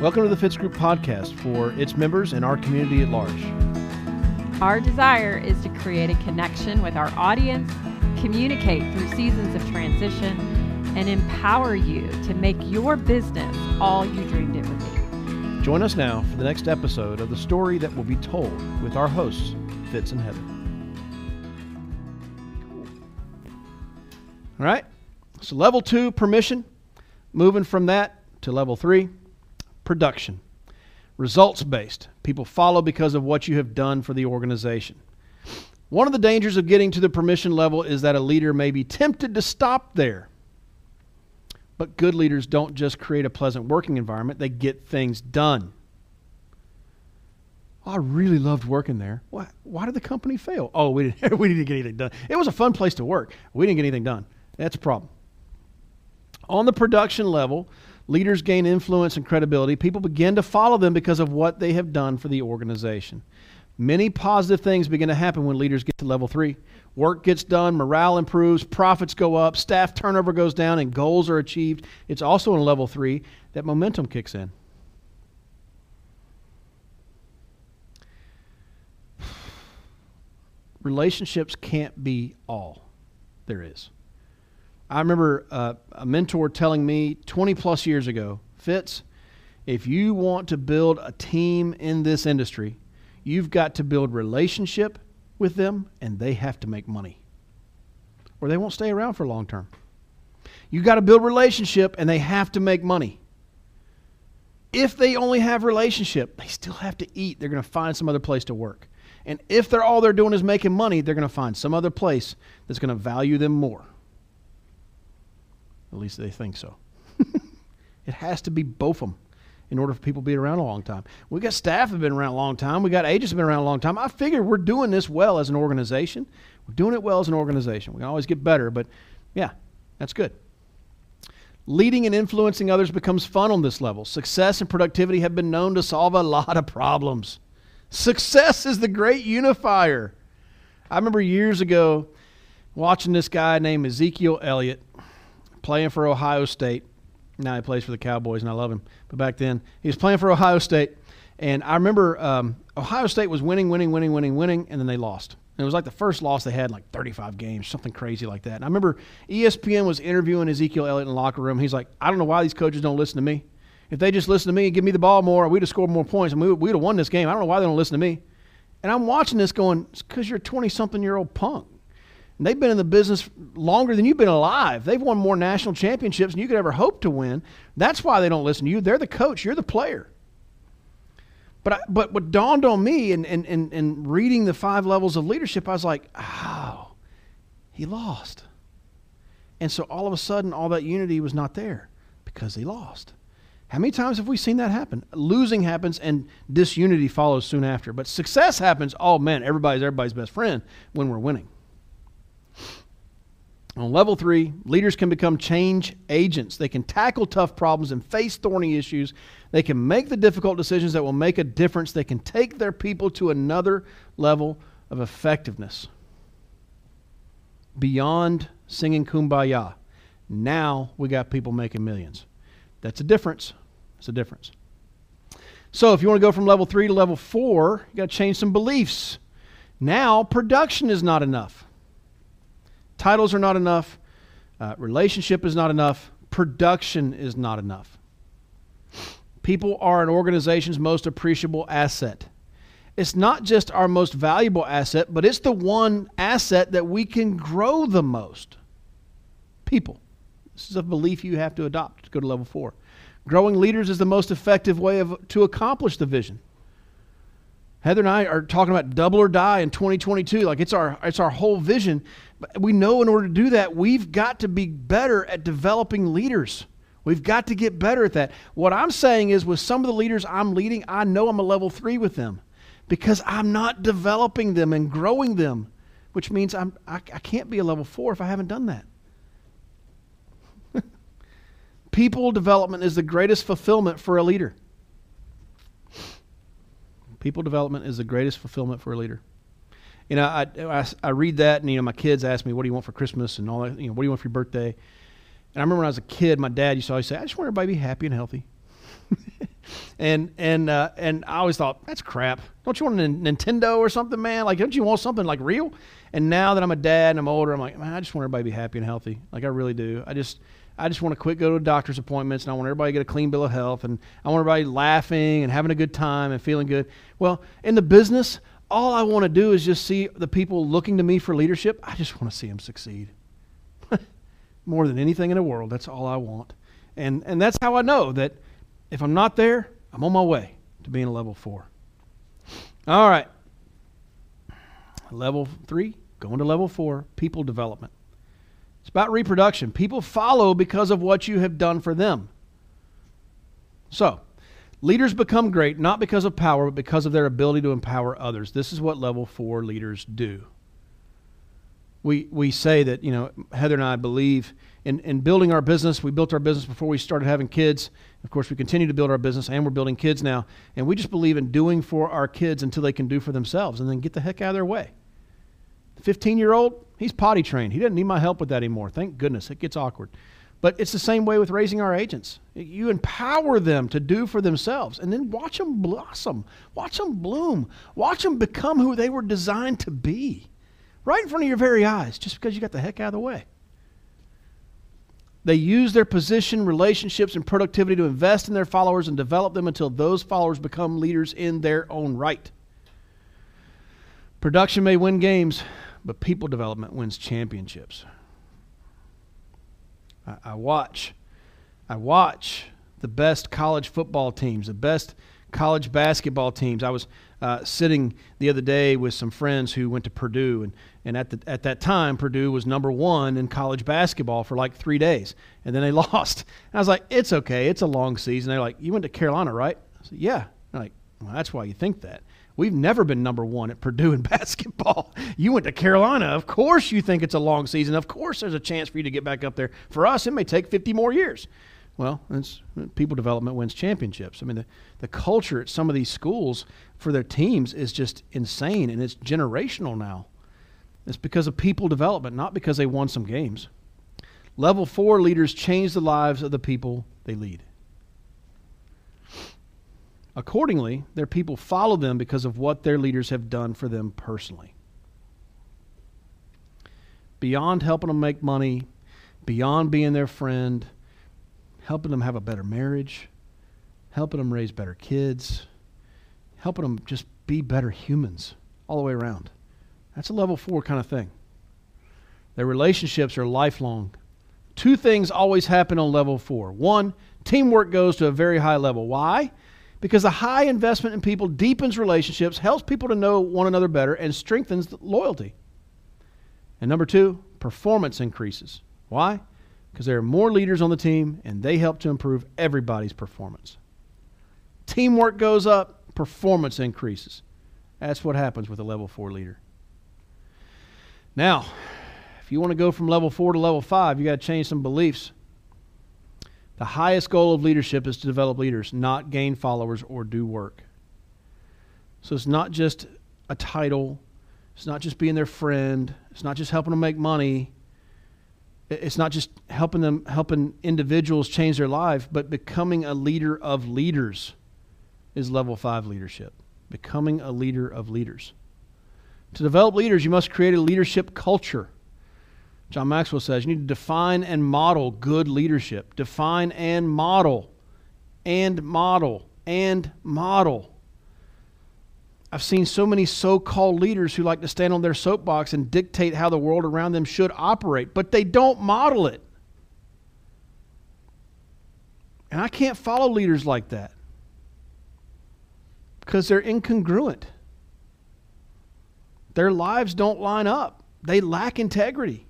Welcome to the Fitz Group podcast for its members and our community at large. Our desire is to create a connection with our audience, communicate through seasons of transition, and empower you to make your business all you dreamed it would be. Join us now for the next episode of the story that will be told with our hosts, Fitz and Heather. All right. So, level two, permission. Moving from that to level three, production. Results based. People follow because of what you have done for the organization. One of the dangers of getting to the permission level is that a leader may be tempted to stop there. But good leaders don't just create a pleasant working environment, they get things done. I really loved working there. Why, why did the company fail? Oh, we didn't, we didn't get anything done. It was a fun place to work. We didn't get anything done. That's a problem. On the production level, leaders gain influence and credibility. People begin to follow them because of what they have done for the organization. Many positive things begin to happen when leaders get to level three. Work gets done, morale improves, profits go up, staff turnover goes down, and goals are achieved. It's also in level three that momentum kicks in. Relationships can't be all there is. I remember uh, a mentor telling me 20 plus years ago Fitz, if you want to build a team in this industry, you've got to build relationship with them and they have to make money or they won't stay around for long term. You got to build relationship and they have to make money. If they only have relationship, they still have to eat. They're going to find some other place to work. And if they're all they're doing is making money, they're going to find some other place that's going to value them more. At least they think so. it has to be both of them in order for people to be around a long time. We got staff have been around a long time. We got agents have been around a long time. I figure we're doing this well as an organization. We're doing it well as an organization. We can always get better, but yeah, that's good. Leading and influencing others becomes fun on this level. Success and productivity have been known to solve a lot of problems. Success is the great unifier. I remember years ago watching this guy named Ezekiel Elliott playing for Ohio State. Now he plays for the Cowboys, and I love him. But back then, he was playing for Ohio State. And I remember um, Ohio State was winning, winning, winning, winning, winning, and then they lost. And it was like the first loss they had like 35 games, something crazy like that. And I remember ESPN was interviewing Ezekiel Elliott in the locker room. He's like, I don't know why these coaches don't listen to me. If they just listen to me and give me the ball more, we'd have scored more points and we would have won this game. I don't know why they don't listen to me. And I'm watching this going, it's because you're a 20 something year old punk. And they've been in the business longer than you've been alive. They've won more national championships than you could ever hope to win. That's why they don't listen to you. They're the coach, you're the player. But, I, but what dawned on me in, in, in, in reading the five levels of leadership, I was like, oh, he lost. And so all of a sudden, all that unity was not there because he lost. How many times have we seen that happen? Losing happens and disunity follows soon after. But success happens, oh man, everybody's everybody's best friend when we're winning. On level three, leaders can become change agents. They can tackle tough problems and face thorny issues. They can make the difficult decisions that will make a difference. They can take their people to another level of effectiveness. Beyond singing kumbaya, now we got people making millions. That's a difference. It's a difference. So if you want to go from level three to level four, you got to change some beliefs. Now, production is not enough. Titles are not enough. Uh, relationship is not enough. Production is not enough. People are an organization's most appreciable asset. It's not just our most valuable asset, but it's the one asset that we can grow the most. People. This is a belief you have to adopt to go to level four. Growing leaders is the most effective way of, to accomplish the vision. Heather and I are talking about double or die in 2022. Like it's our it's our whole vision. But we know in order to do that, we've got to be better at developing leaders. We've got to get better at that. What I'm saying is, with some of the leaders I'm leading, I know I'm a level three with them because I'm not developing them and growing them, which means I'm, I, I can't be a level four if I haven't done that. People development is the greatest fulfillment for a leader. People development is the greatest fulfillment for a leader. You know, I, I, I, read that, and you know, my kids ask me, "What do you want for Christmas?" and all that. You know, what do you want for your birthday? And I remember when I was a kid, my dad used to always say, "I just want everybody to be happy and healthy." and and uh, and I always thought that's crap. Don't you want a Nintendo or something, man? Like, don't you want something like real? And now that I'm a dad and I'm older, I'm like, man, I just want everybody to be happy and healthy. Like I really do. I just I just want to quit go to doctor's appointments and I want everybody to get a clean bill of health and I want everybody laughing and having a good time and feeling good. Well, in the business, all I want to do is just see the people looking to me for leadership. I just want to see them succeed. More than anything in the world, that's all I want. And and that's how I know that if I'm not there, I'm on my way to being a level 4. All right. Level 3, going to level 4, people development. It's about reproduction. People follow because of what you have done for them. So, leaders become great not because of power, but because of their ability to empower others. This is what level four leaders do. We, we say that, you know, Heather and I believe in, in building our business. We built our business before we started having kids. Of course, we continue to build our business, and we're building kids now. And we just believe in doing for our kids until they can do for themselves and then get the heck out of their way. 15 year old, he's potty trained. He doesn't need my help with that anymore. Thank goodness. It gets awkward. But it's the same way with raising our agents. You empower them to do for themselves and then watch them blossom, watch them bloom, watch them become who they were designed to be right in front of your very eyes just because you got the heck out of the way. They use their position, relationships, and productivity to invest in their followers and develop them until those followers become leaders in their own right. Production may win games, but people development wins championships. I, I watch, I watch the best college football teams, the best college basketball teams. I was uh, sitting the other day with some friends who went to Purdue, and, and at, the, at that time, Purdue was number one in college basketball for like three days, and then they lost. And I was like, it's okay, it's a long season. They're like, you went to Carolina, right? I said, yeah. They're like, well, that's why you think that. We've never been number one at Purdue in basketball. You went to Carolina. Of course, you think it's a long season. Of course, there's a chance for you to get back up there. For us, it may take 50 more years. Well, people development wins championships. I mean, the, the culture at some of these schools for their teams is just insane, and it's generational now. It's because of people development, not because they won some games. Level four leaders change the lives of the people they lead. Accordingly, their people follow them because of what their leaders have done for them personally. Beyond helping them make money, beyond being their friend, helping them have a better marriage, helping them raise better kids, helping them just be better humans all the way around. That's a level four kind of thing. Their relationships are lifelong. Two things always happen on level four. One, teamwork goes to a very high level. Why? Because a high investment in people deepens relationships, helps people to know one another better, and strengthens loyalty. And number two, performance increases. Why? Because there are more leaders on the team and they help to improve everybody's performance. Teamwork goes up, performance increases. That's what happens with a level four leader. Now, if you want to go from level four to level five, you got to change some beliefs. The highest goal of leadership is to develop leaders, not gain followers or do work. So it's not just a title, it's not just being their friend, it's not just helping them make money. It's not just helping them helping individuals change their life, but becoming a leader of leaders is level 5 leadership. Becoming a leader of leaders. To develop leaders, you must create a leadership culture. John Maxwell says you need to define and model good leadership. Define and model. And model. And model. I've seen so many so called leaders who like to stand on their soapbox and dictate how the world around them should operate, but they don't model it. And I can't follow leaders like that because they're incongruent. Their lives don't line up, they lack integrity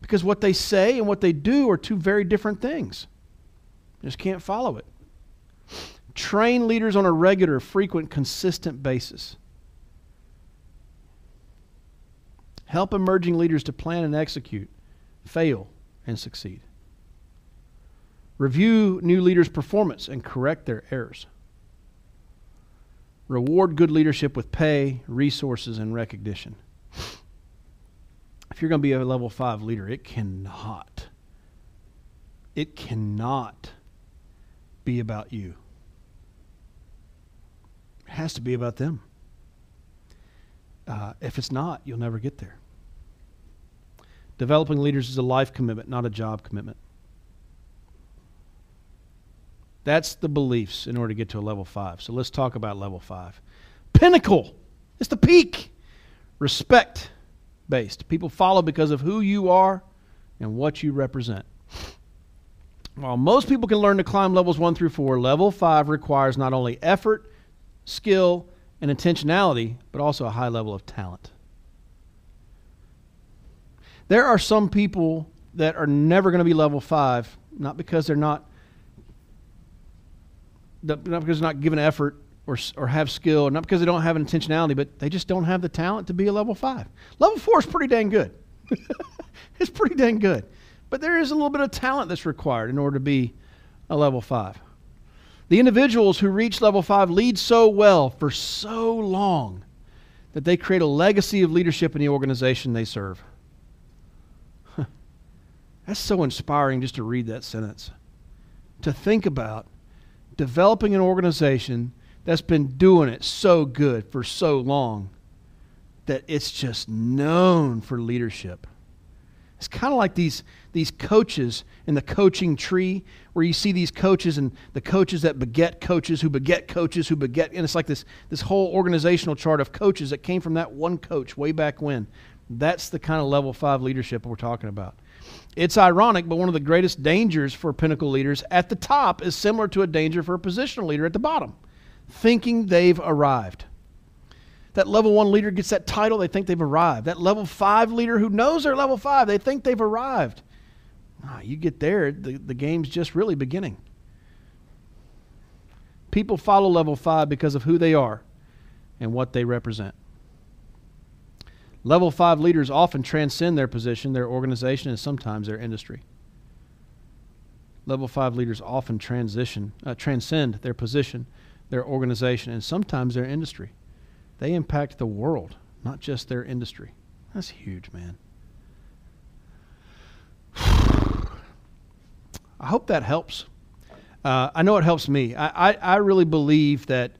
because what they say and what they do are two very different things. Just can't follow it. Train leaders on a regular, frequent, consistent basis. Help emerging leaders to plan and execute, fail, and succeed. Review new leaders' performance and correct their errors. Reward good leadership with pay, resources, and recognition if you're going to be a level five leader, it cannot, it cannot be about you. It has to be about them. Uh, if it's not, you'll never get there. Developing leaders is a life commitment, not a job commitment. That's the beliefs in order to get to a level five. So let's talk about level five. Pinnacle. It's the peak. Respect based. People follow because of who you are and what you represent. While most people can learn to climb levels one through four, level five requires not only effort, skill, and intentionality, but also a high level of talent. There are some people that are never going to be level five, not because they're not, not because they're not given effort or, or have skill, not because they don't have an intentionality, but they just don't have the talent to be a level five. Level four is pretty dang good. it's pretty dang good. But there is a little bit of talent that's required in order to be a level five. The individuals who reach level five lead so well for so long that they create a legacy of leadership in the organization they serve. That's so inspiring just to read that sentence. To think about developing an organization that's been doing it so good for so long that it's just known for leadership. It's kind of like these, these coaches in the coaching tree where you see these coaches and the coaches that beget coaches who beget coaches who beget, and it's like this, this whole organizational chart of coaches that came from that one coach way back when. That's the kind of level five leadership we're talking about. It's ironic, but one of the greatest dangers for pinnacle leaders at the top is similar to a danger for a positional leader at the bottom thinking they've arrived. That level one leader gets that title, they think they've arrived. That level five leader who knows they're level five, they think they've arrived. Ah, you get there, the, the game's just really beginning. People follow level five because of who they are and what they represent. Level five leaders often transcend their position, their organization, and sometimes their industry. Level five leaders often transition, uh, transcend their position, their organization, and sometimes their industry. They impact the world, not just their industry. That's huge, man. I hope that helps. Uh, I know it helps me. I, I, I really believe that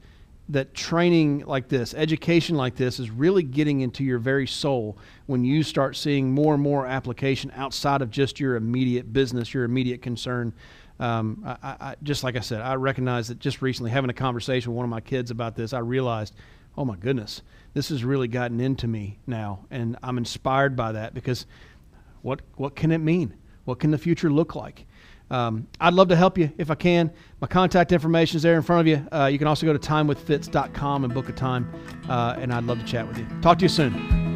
that training like this, education like this, is really getting into your very soul when you start seeing more and more application outside of just your immediate business, your immediate concern. Um, I, I, just like I said, I recognize that just recently having a conversation with one of my kids about this, I realized, oh my goodness, this has really gotten into me now, and I'm inspired by that because what what can it mean? What can the future look like? Um, I'd love to help you if I can. My contact information is there in front of you. Uh, you can also go to timewithfitz.com and book a time, uh, and I'd love to chat with you. Talk to you soon.